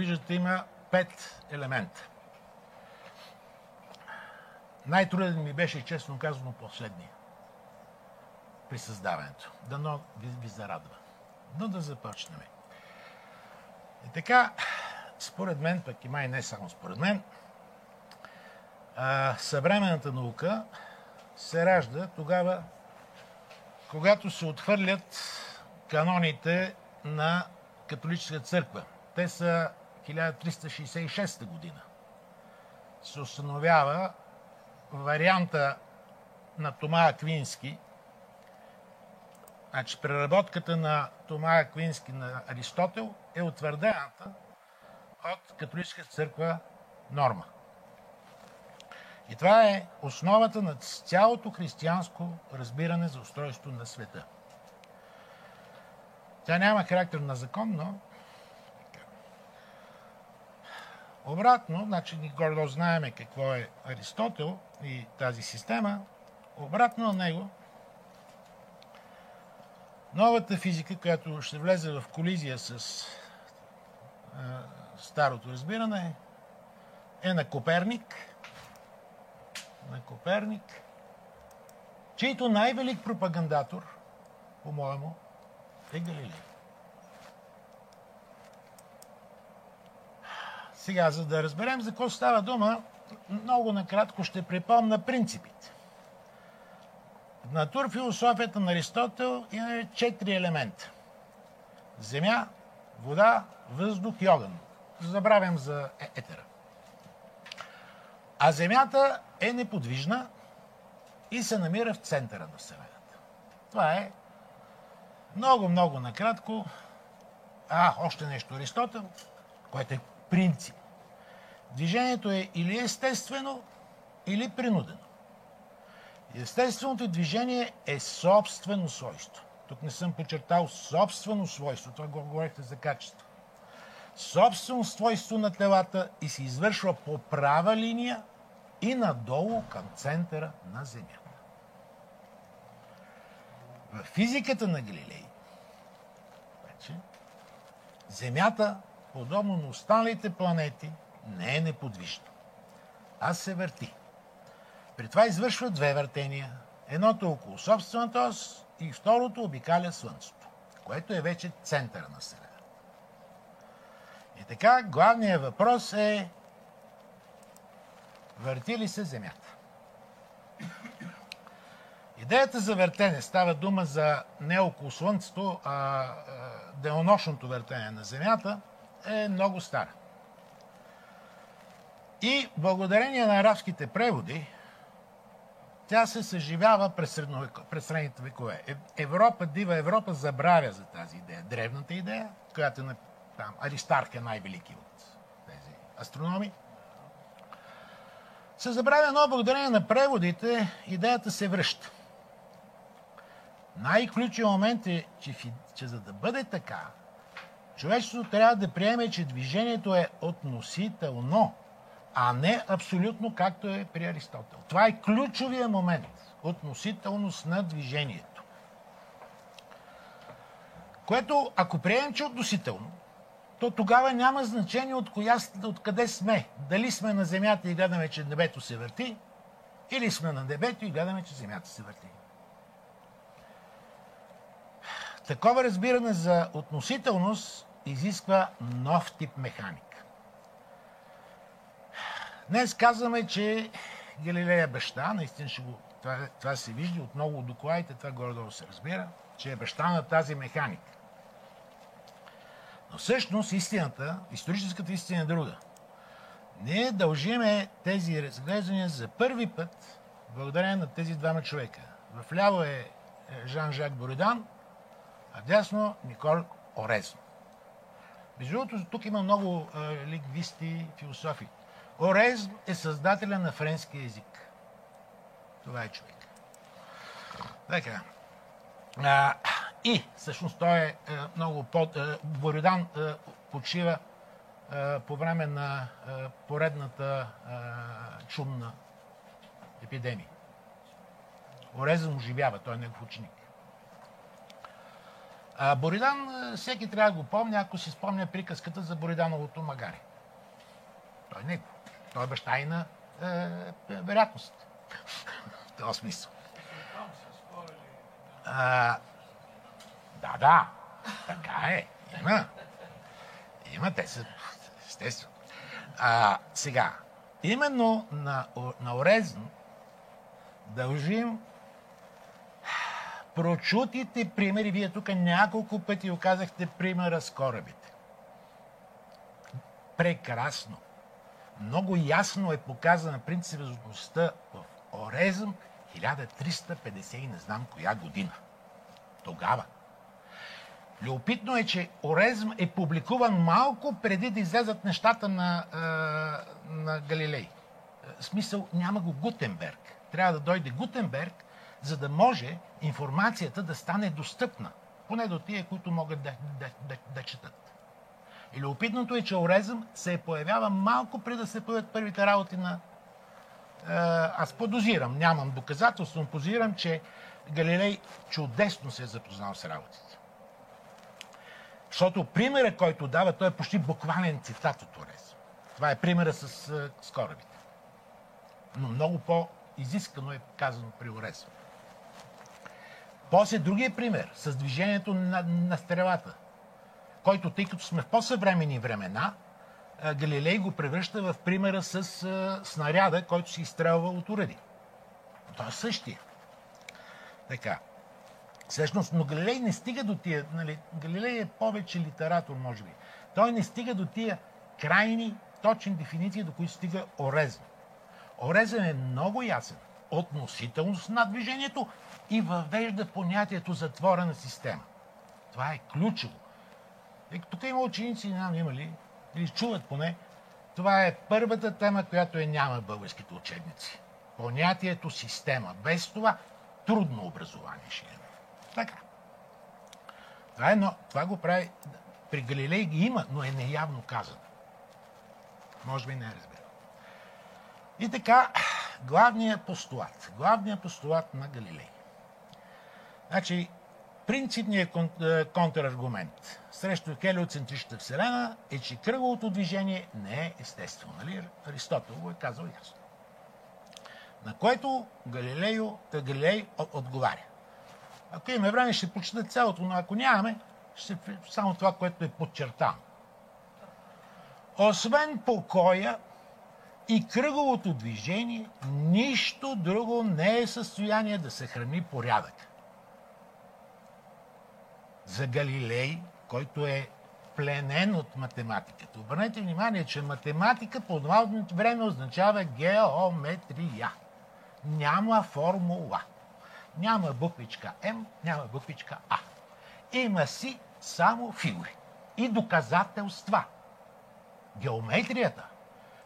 Виждате, има пет елемента. Най-труден ми беше, честно казано, последния при създаването. Дано ви, ви зарадва. Но да започнем. И така, според мен, пък и май не само според мен, съвременната наука се ражда тогава, когато се отхвърлят каноните на католическа църква. Те са 1366 година. Се установява варианта на Тома Аквински, значи преработката на Тома Аквински на Аристотел е утвърдената от католическа църква норма. И това е основата на цялото християнско разбиране за устройство на света. Тя няма характер на закон, но обратно, значи ни гордо знаеме какво е Аристотел и тази система, обратно на него, новата физика, която ще влезе в колизия с а, старото разбиране, е на Коперник – на Коперник, чийто най-велик пропагандатор, по-моему, е Галилей. Сега, за да разберем за какво става дума, много накратко ще припомна принципите. В натурфилософията на Аристотел има четири елемента. Земя, вода, въздух и огън. Забравям за е- етера. А Земята е неподвижна и се намира в центъра на Вселената. Това е много, много накратко. А, още нещо. Аристотел, което е принцип. Движението е или естествено, или принудено. Естественото движение е собствено свойство. Тук не съм подчертал собствено свойство. Това го говорихте за качество. Собствено свойство на телата и се извършва по права линия и надолу към центъра на Земята. В физиката на Галилей, вече, Земята, подобно на останалите планети, не е неподвижна, а се върти. При това извършва две въртения. Едното около собствената ос и второто обикаля Слънцето, което е вече центъра на Вселената. И така, главният въпрос е Върти ли се Земята? Идеята за въртене става дума за не около Слънцето, а денонощното въртене на Земята е много стара. И благодарение на арабските преводи, тя се съживява през, средновеко, през средните векове. Е, Европа, дива Европа, забравя за тази идея. Древната идея, която е там, Аристарх е най-велики от тези астрономи се забравя, но благодарение на преводите идеята се връща. Най-ключовият момент е, че, че за да бъде така, човечеството трябва да приеме, че движението е относително, а не абсолютно, както е при Аристотел. Това е ключовия момент. Относителност на движението. Което, ако приемем, че е относително, то тогава няма значение от, коя, от къде сме. Дали сме на Земята и гледаме, че небето се върти, или сме на небето и гледаме, че Земята се върти. Такова разбиране за относителност изисква нов тип механика. Днес казваме, че Галилея е баща, наистина ще го, това, това се вижда от много докладите, това горе-долу се разбира, че е баща на тази механика. Но всъщност истината, историческата истина е друга. Ние дължиме тези разглеждания за първи път благодарение на тези двама човека. В ляво е Жан-Жак Боридан, а дясно Никол Орезно. Между другото, тук има много е, лингвисти, философи. Орез е създателя на френския език. Това е човек. Така. А, и всъщност той е, е много под... Е, Боридан е, почива по време на поредната чумна епидемия. Орезан оживява, той е негов ученик. А Боридан, всеки трябва да го помня, ако си спомня приказката за Боридановото магаре. Той не Той е баща и на е, вероятност. В този смисъл. А, да, да, така е. Има. Има, те са, естествено. А, сега, именно на, на Орезн дължим прочутите примери. Вие тук няколко пъти оказахте примера с корабите. Прекрасно. Много ясно е показана принципността в Орезъм 1350 и не знам коя година. Тогава. Любопитно е, че Орезм е публикуван малко преди да излезат нещата на, на Галилей. В смисъл, няма го Гутенберг. Трябва да дойде Гутенберг, за да може информацията да стане достъпна. Поне до тия, които могат да, да, да, да четат. И любопитното е, че Орезъм се появява малко преди да се появят първите работи на... Аз подозирам, нямам доказателство, но позирам, че Галилей чудесно се е запознал с работите. Защото примерът, който дава, той е почти буквален цитат от Орез. Това е примера с, с корабите. Но много по-изискано е казано при Орез. После другия пример с движението на, на стрелата, който, тъй като сме в по-съвремени времена, Галилей го превръща в примера с снаряда, който се изстрелва от уреди. Той е същия. Така. Всъщност, но Галилей не стига до тия, нали, Галилей е повече литератор, може би. Той не стига до тия крайни, точни дефиниции, до които стига Орезен. Орезен е много ясен. Относителност на движението и въвежда понятието затворена система. Това е ключово. И тук има ученици, не знам има ли, или чуват поне, това е първата тема, която е няма в българските учебници. Понятието система. Без това трудно образование ще има. Така. Това, е, но, това го прави. При Галилей ги има, но е неявно казано. Може би не е разбира. И така, главният постулат. Главният постулат на Галилей. Значи, принципният е, контраргумент срещу хелиоцентричната Вселена е, че кръговото движение не е естествено. Нали? Аристотел го е казал ясно. На което Галилео, Галилей отговаря. Ако имаме време, ще прочета цялото, но ако нямаме, ще само това, което е подчертано. Освен покоя и кръговото движение, нищо друго не е състояние да съхрани порядък. За Галилей, който е пленен от математиката. Обърнете внимание, че математика по това време означава геометрия. Няма формула. Няма буквичка М, няма буквичка А. Има си само фигури и доказателства. Геометрията,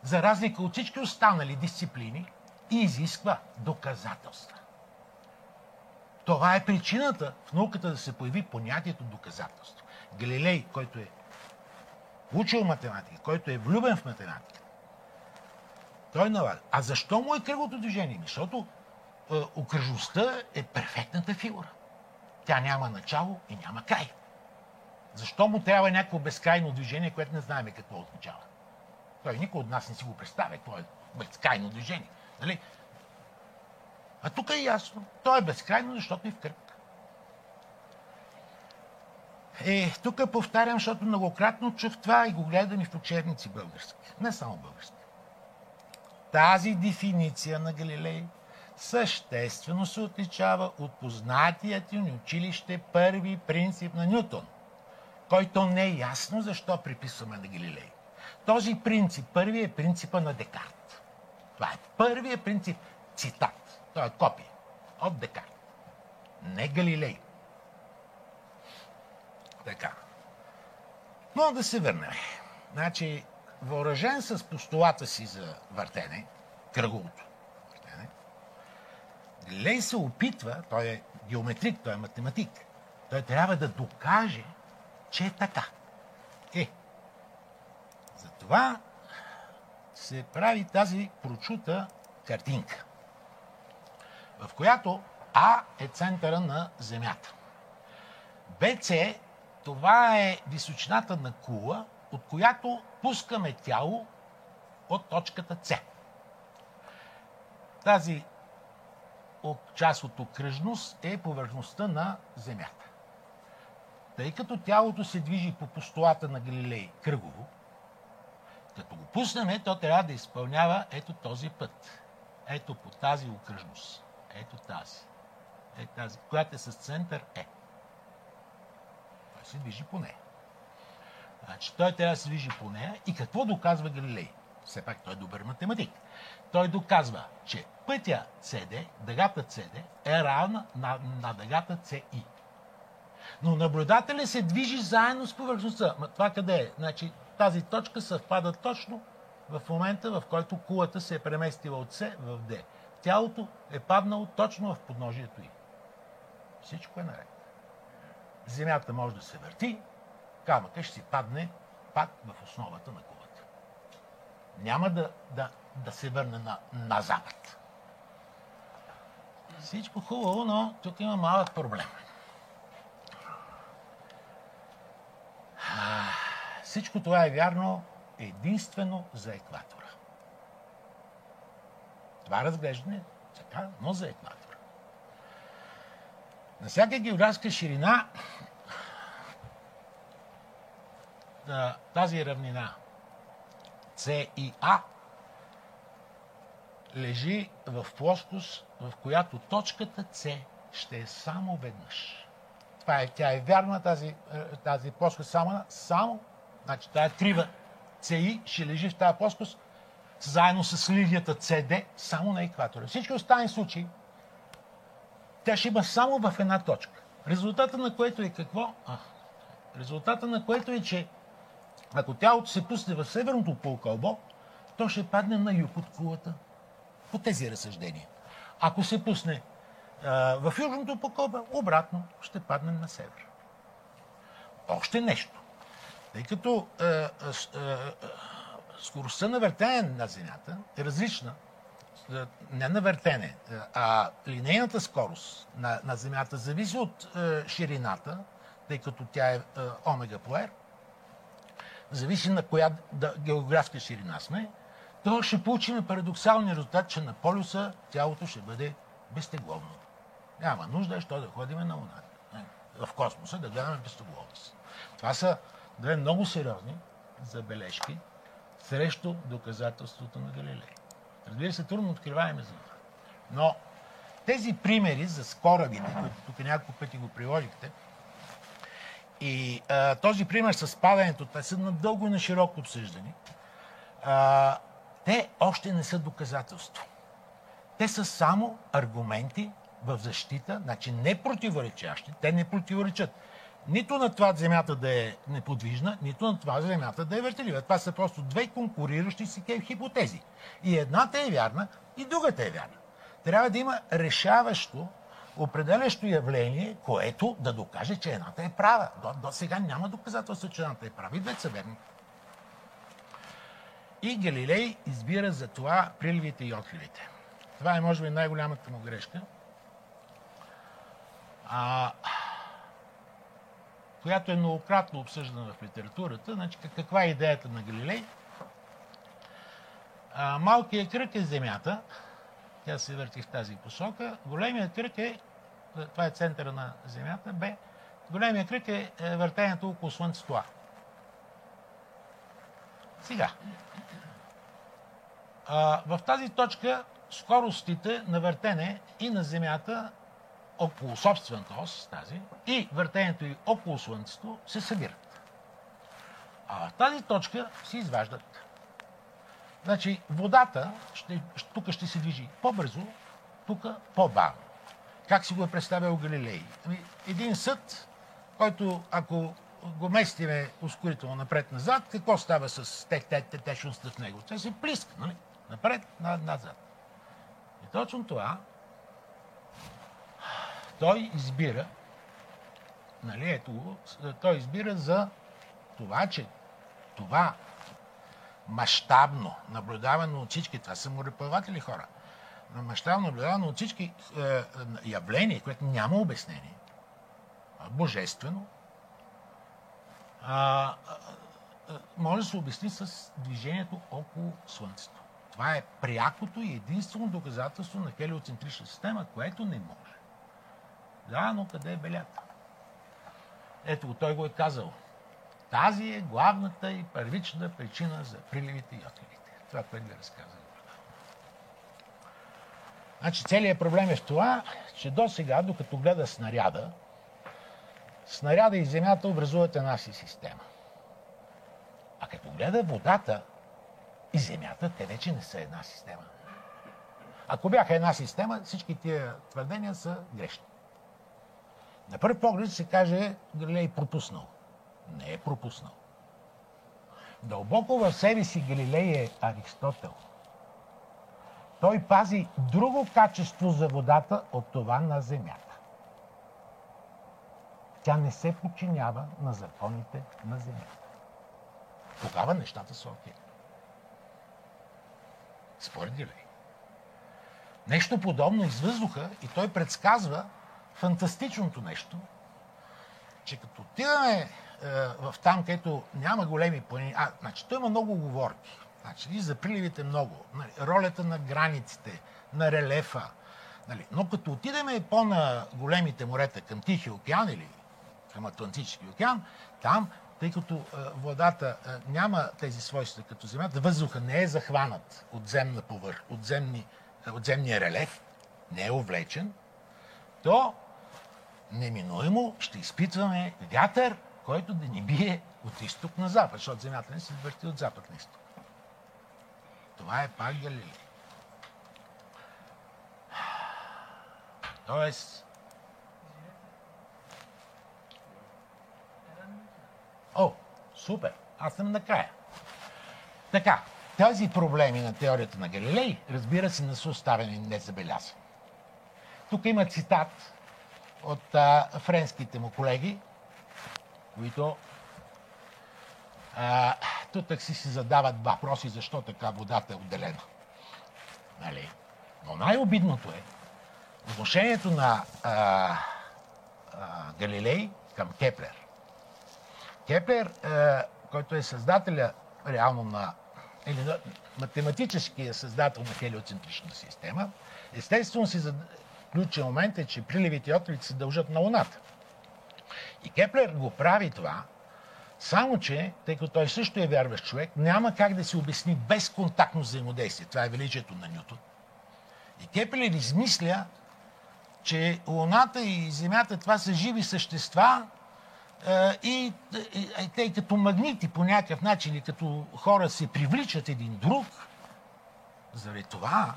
за разлика от всички останали дисциплини, изисква доказателства. Това е причината в науката да се появи понятието доказателство. Галилей, който е учил математика, който е влюбен в математика, той налага. А защо му е кръгото движение? Защото е, окръжността е перфектната фигура. Тя няма начало и няма край. Защо му трябва някакво безкрайно движение, което не знаем какво означава? Той никой от нас не си го представя какво е безкрайно движение. Нали? А тук е ясно. То е безкрайно, защото е в кръг. Е, тук повтарям, защото многократно чух това и го гледам и в учебници български. Не само български. Тази дефиниция на Галилей съществено се отличава от познатият ни училище първи принцип на Нютон, който не е ясно защо приписваме на Галилей. Този принцип, първи е принципа на Декарт. Това е първият принцип, цитат. Той е копия от Декарт. Не Галилей. Така. Но да се върнем. Значи, въоръжен с постулата си за въртене, кръговото въртене, Галилей се опитва, той е геометрик, той е математик, той трябва да докаже, че е така. Е, затова се прави тази прочута картинка, в която А е центъра на Земята. BC това е височината на кула, от която пускаме тяло от точката С. Тази част от окръжност е повърхността на Земята. Тъй като тялото се движи по постулата на Галилей кръгово, като го пуснем, то трябва да изпълнява ето този път. Ето по тази окръжност. Ето тази. Е тази, която е с център Е. Той се движи по нея. Значи той трябва да се движи по нея. И какво доказва Галилей? Все пак той е добър математик. Той доказва, че пътя CD, дъгата CD, е равна на, на дъгата CI. Но наблюдателя се движи заедно с повърхността. Ма това къде е? Значи тази точка съвпада точно в момента, в който кулата се е преместила от С в Д. Тялото е паднало точно в подножието й. Всичко е наред. Земята може да се върти, камъка ще си падне пак в основата на кулата. Няма да, да, да се върне на, на запад. Всичко хубаво, но тук има малък проблем. Всичко това е вярно единствено за екватора. Това разглеждане така, но за екватора. На всяка географска ширина тази равнина С и А лежи в плоскост, в която точката С ще е само веднъж. Това е, тя е вярна, тази, е, тази плоскост само, само Значи тая трива CI ще лежи в тази плоскост заедно с линията CD само на екватора. Всички останали случаи тя ще има само в една точка. Резултата на което е какво? А, резултата на което е, че ако тялото се пусне в северното полукълбо, то ще падне на юг от кулата. По тези разсъждения. Ако се пусне а, в южното полукълбо, обратно ще падне на север. Още нещо. Тъй като е, е, скоростта на въртене на Земята е различна, е, не на въртене, е, а линейната скорост на, на Земята зависи от е, ширината, тъй като тя е, е омега по R, зависи на коя да, географска ширина сме, то ще получим парадоксалния резултат, че на полюса тялото ще бъде безтегловно. Няма нужда, що да ходим на Луната. В космоса да гледаме безтегловност. Това са две много сериозни забележки срещу доказателството на Галилей. Разбира се, трудно откриваеме за това. Но тези примери за корабите, които тук няколко пъти го приложихте, и а, този пример с падането, те са надълго и на широко обсъждани, а, те още не са доказателство. Те са само аргументи в защита, значи не противоречащи, те не противоречат нито на това земята да е неподвижна, нито на това земята да е въртелива. Това са просто две конкуриращи си хипотези. И едната е вярна, и другата е вярна. Трябва да има решаващо, определящо явление, което да докаже, че едната е права. До, до сега няма доказателство, че едната е права. И двете са верни. И Галилей избира за това приливите и отливите. Това е, може би, най-голямата му грешка. А, която е многократно обсъждана в литературата. Значи, каква е идеята на Галилей? А, малкият кръг е Земята. Тя се върти в тази посока. Големият кръг е, това е центъра на Земята, Б. Големият кръг е, е въртението около Слънцето. Сега. А, в тази точка скоростите на въртене и на Земята около собствената ос, тази, и въртението и около Слънцето се събират. А в тази точка се изваждат. Значи водата ще, тук ще се движи по-бързо, тук по-бавно. Как си го е представил Галилей? Ами, един съд, който ако го местиме ускорително напред-назад, какво става с течността в него? Те се плиска, нали? Напред, назад. И точно това той избира, нали, ето го, той избира за това, че това мащабно наблюдавано от всички, това са мореплаватели хора, мащабно наблюдавано от всички е, явления, което няма обяснение, божествено, а, може да се обясни с движението около Слънцето. Това е прякото и единствено доказателство на хелиоцентрична система, което не може. Да, но къде е белята? Ето той го е казал. Тази е главната и първична причина за приливите и отливите. Това, което ви разказах. Значи целият проблем е в това, че до сега, докато гледа снаряда, снаряда и земята образуват една си система. А като гледа водата и земята, те вече не са една система. Ако бяха една система, всички тия твърдения са грешни. На първи поглед се каже Галилей пропуснал. Не е пропуснал. Дълбоко в себе си Галилей е Аристотел. Той пази друго качество за водата от това на земята. Тя не се подчинява на законите на земята. Тогава нещата са окей. Според Галилей. Нещо подобно из въздуха и той предсказва фантастичното нещо, че като отиваме е, в там, където няма големи планини, а, значи, той има много оговорки. Значи, и за приливите много. Нали, ролята на границите, на релефа. Нали. Но като отидеме по-на големите морета, към Тихия океан или към Атлантически океан, там, тъй като е, водата е, няма тези свойства като земята, въздуха не е захванат от земна повърх, от, земни, е, от земния релеф, не е увлечен, то неминуемо ще изпитваме вятър, който да ни бие от изток на запад, защото земята не се върти от запад на изток. Това е пак Галилей. Тоест, О, супер! Аз съм накрая. Така, тези проблеми на теорията на Галилей, разбира се, не са оставени незабелязани. Тук има цитат от а, френските му колеги, които тук си си задават въпроси защо така водата е отделена. Нали? Но най-обидното е отношението на а, а, Галилей към Кеплер. Кеплер, а, който е създателя реално на или математическия създател на хелиоцентрична система, естествено си ключен момент е, че приливите и отливите се дължат на Луната. И Кеплер го прави това, само че, тъй като той също е вярващ човек, няма как да се обясни безконтактно взаимодействие. Това е величието на Нютон. И Кеплер измисля, че Луната и Земята това са живи същества и, и, и те като магнити по някакъв начин или като хора се привличат един друг. Заради това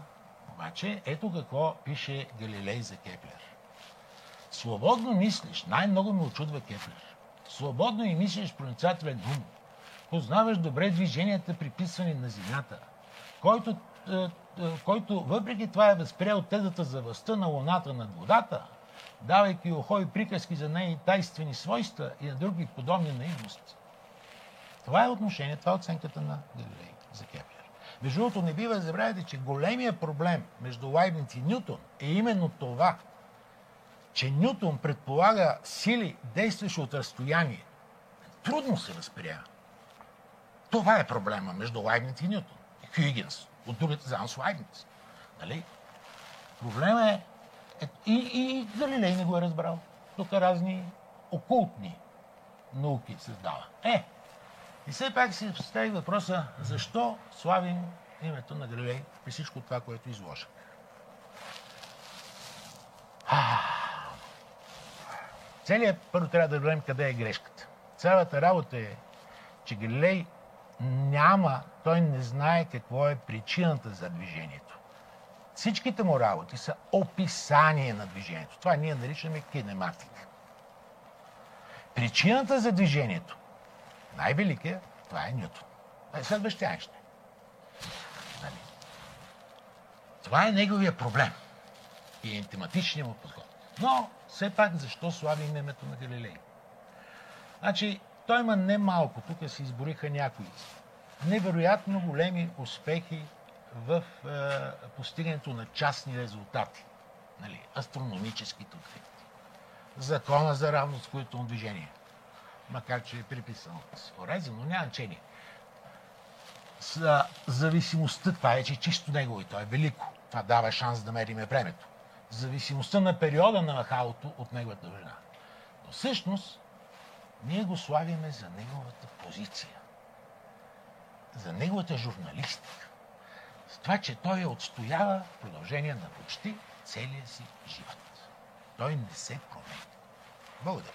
обаче, ето какво пише Галилей за Кеплер. Свободно мислиш, най-много ме очудва Кеплер. Свободно и мислиш проницателен ум. Познаваш добре движенията, приписвани на Земята, който, е, е, който въпреки това е възприел тезата за властта на Луната над водата, давайки ухо и приказки за нейни тайствени свойства и на други подобни наивности. Това е отношение, това е оценката на Галилей за Кеплер. Между другото, не бива да забравяйте, че големия проблем между Лайбниц и Нютон е именно това, че Нютон предполага сили, действащи от разстояние. Трудно се възприема. Това е проблема между Лайбниц и Нютон. Хюйгенс, от другата заедно с Лайбниц. Нали? Проблема е, е и, и Галилей не го е разбрал. Тук разни окултни науки създава. Е, и все пак си постави въпроса, защо славим името на Галилей при всичко това, което изложа. Целият първо трябва да разберем къде е грешката. Цялата работа е, че Галилей няма, той не знае какво е причината за движението. Всичките му работи са описание на движението. Това ние наричаме кинематика. Причината за движението най-великият, това е Нютон. Е следващия Айнщайн. Нали? Това е неговия проблем и е тематичният му подход. Но, все пак, защо славим името на Галилей? Значи, той има немалко, тук се избориха някои, невероятно големи успехи в е, постигането на частни резултати, нали, астрономическите открития. закона за равностоятелно движение. Макар, че е приписан от Орези, но няма значение. С зависимостта, това е че чисто негово и то е велико. Това дава шанс да мериме времето. Зависимостта на периода на махалото от неговата жена. Но всъщност ние го славиме за неговата позиция, за неговата журналистика. С това, че той я отстоява в продължение на почти целия си живот. Той не се променя. Благодаря.